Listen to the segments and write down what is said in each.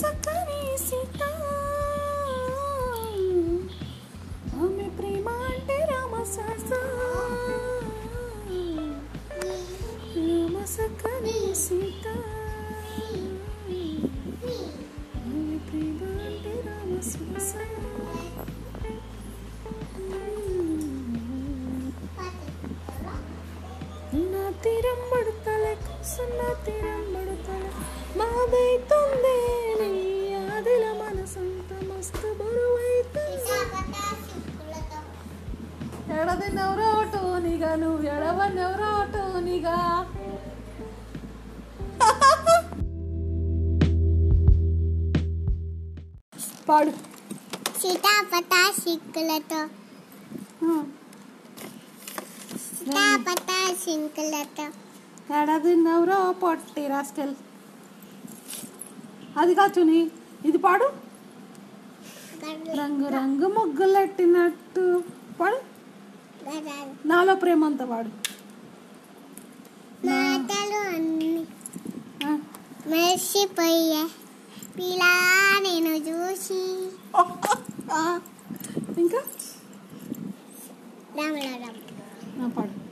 सकरी सीता తిరంబడుతలే కూసున్న తిరంబడుతలే బాధైతుంది నీ అదిల మనసంత మస్తు బరువైతుంది ఎడదినెవరోటో నీగా నువ్వు ఎడవనెవరోటో నీగా పాడు సీతాపట సిక్కులతో సీతాపట సింకులతో ఎడదినెవరో పొట్టి రాస్కెల్. అది కాచుని ఇది పాడు. రంగు రంగు ముగ్గులెట్టినట్టు పాడు. నాలో ప్రేమంత పాడు. మాటలు అన్ని. మెరిసిపోయే పిలా నేను చూసి. ఇంకా? రాముల ఆ, పాడు.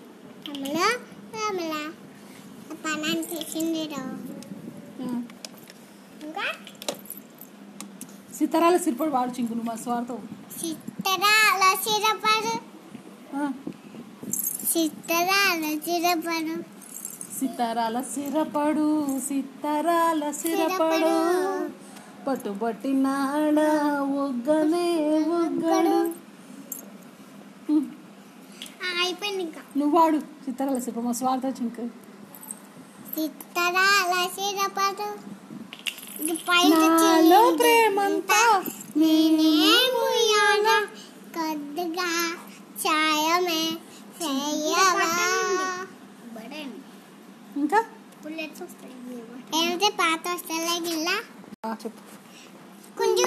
సితారాల సిరిపడు వాడు చింకులు మా స్వార్థం. సితారాల సిరపడు. సితారాల సిరపడు. సితారాల సిరపడు సితారాల సిరపడు. పట్టుబట్టినాడ ఒగ్గనే ఒగ్గడు. అయిపోయింది ఇంకా. నువ్వు వాడు. సిత్తరాల సిరపమ్మ స్వార్థ చింక. చిత్తరాల సిరపదు నాలో ప్రేమంతా నేనే నేనేముయాన కొద్దిగా చాయమే చేయవా ఇంకా? ఏమైతే పాత వస్తలే గిల్లా చెప్పు. కుంజు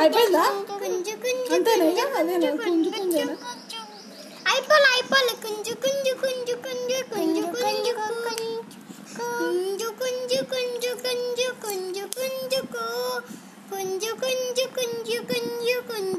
అయిపోయిందా? కుంజు కుంజు అంతేనా ఇక? అదేనా? కుంజు కుంజేనా? అయిపోలే అయిపోలే కుంజు కుంజు కుంజు కుంజు కుంజు కుంజు కుంజు కుంజు కుంజు కుంజు కుంజు కుంజు కు కుంజు కుంజు కుంజు కుంజు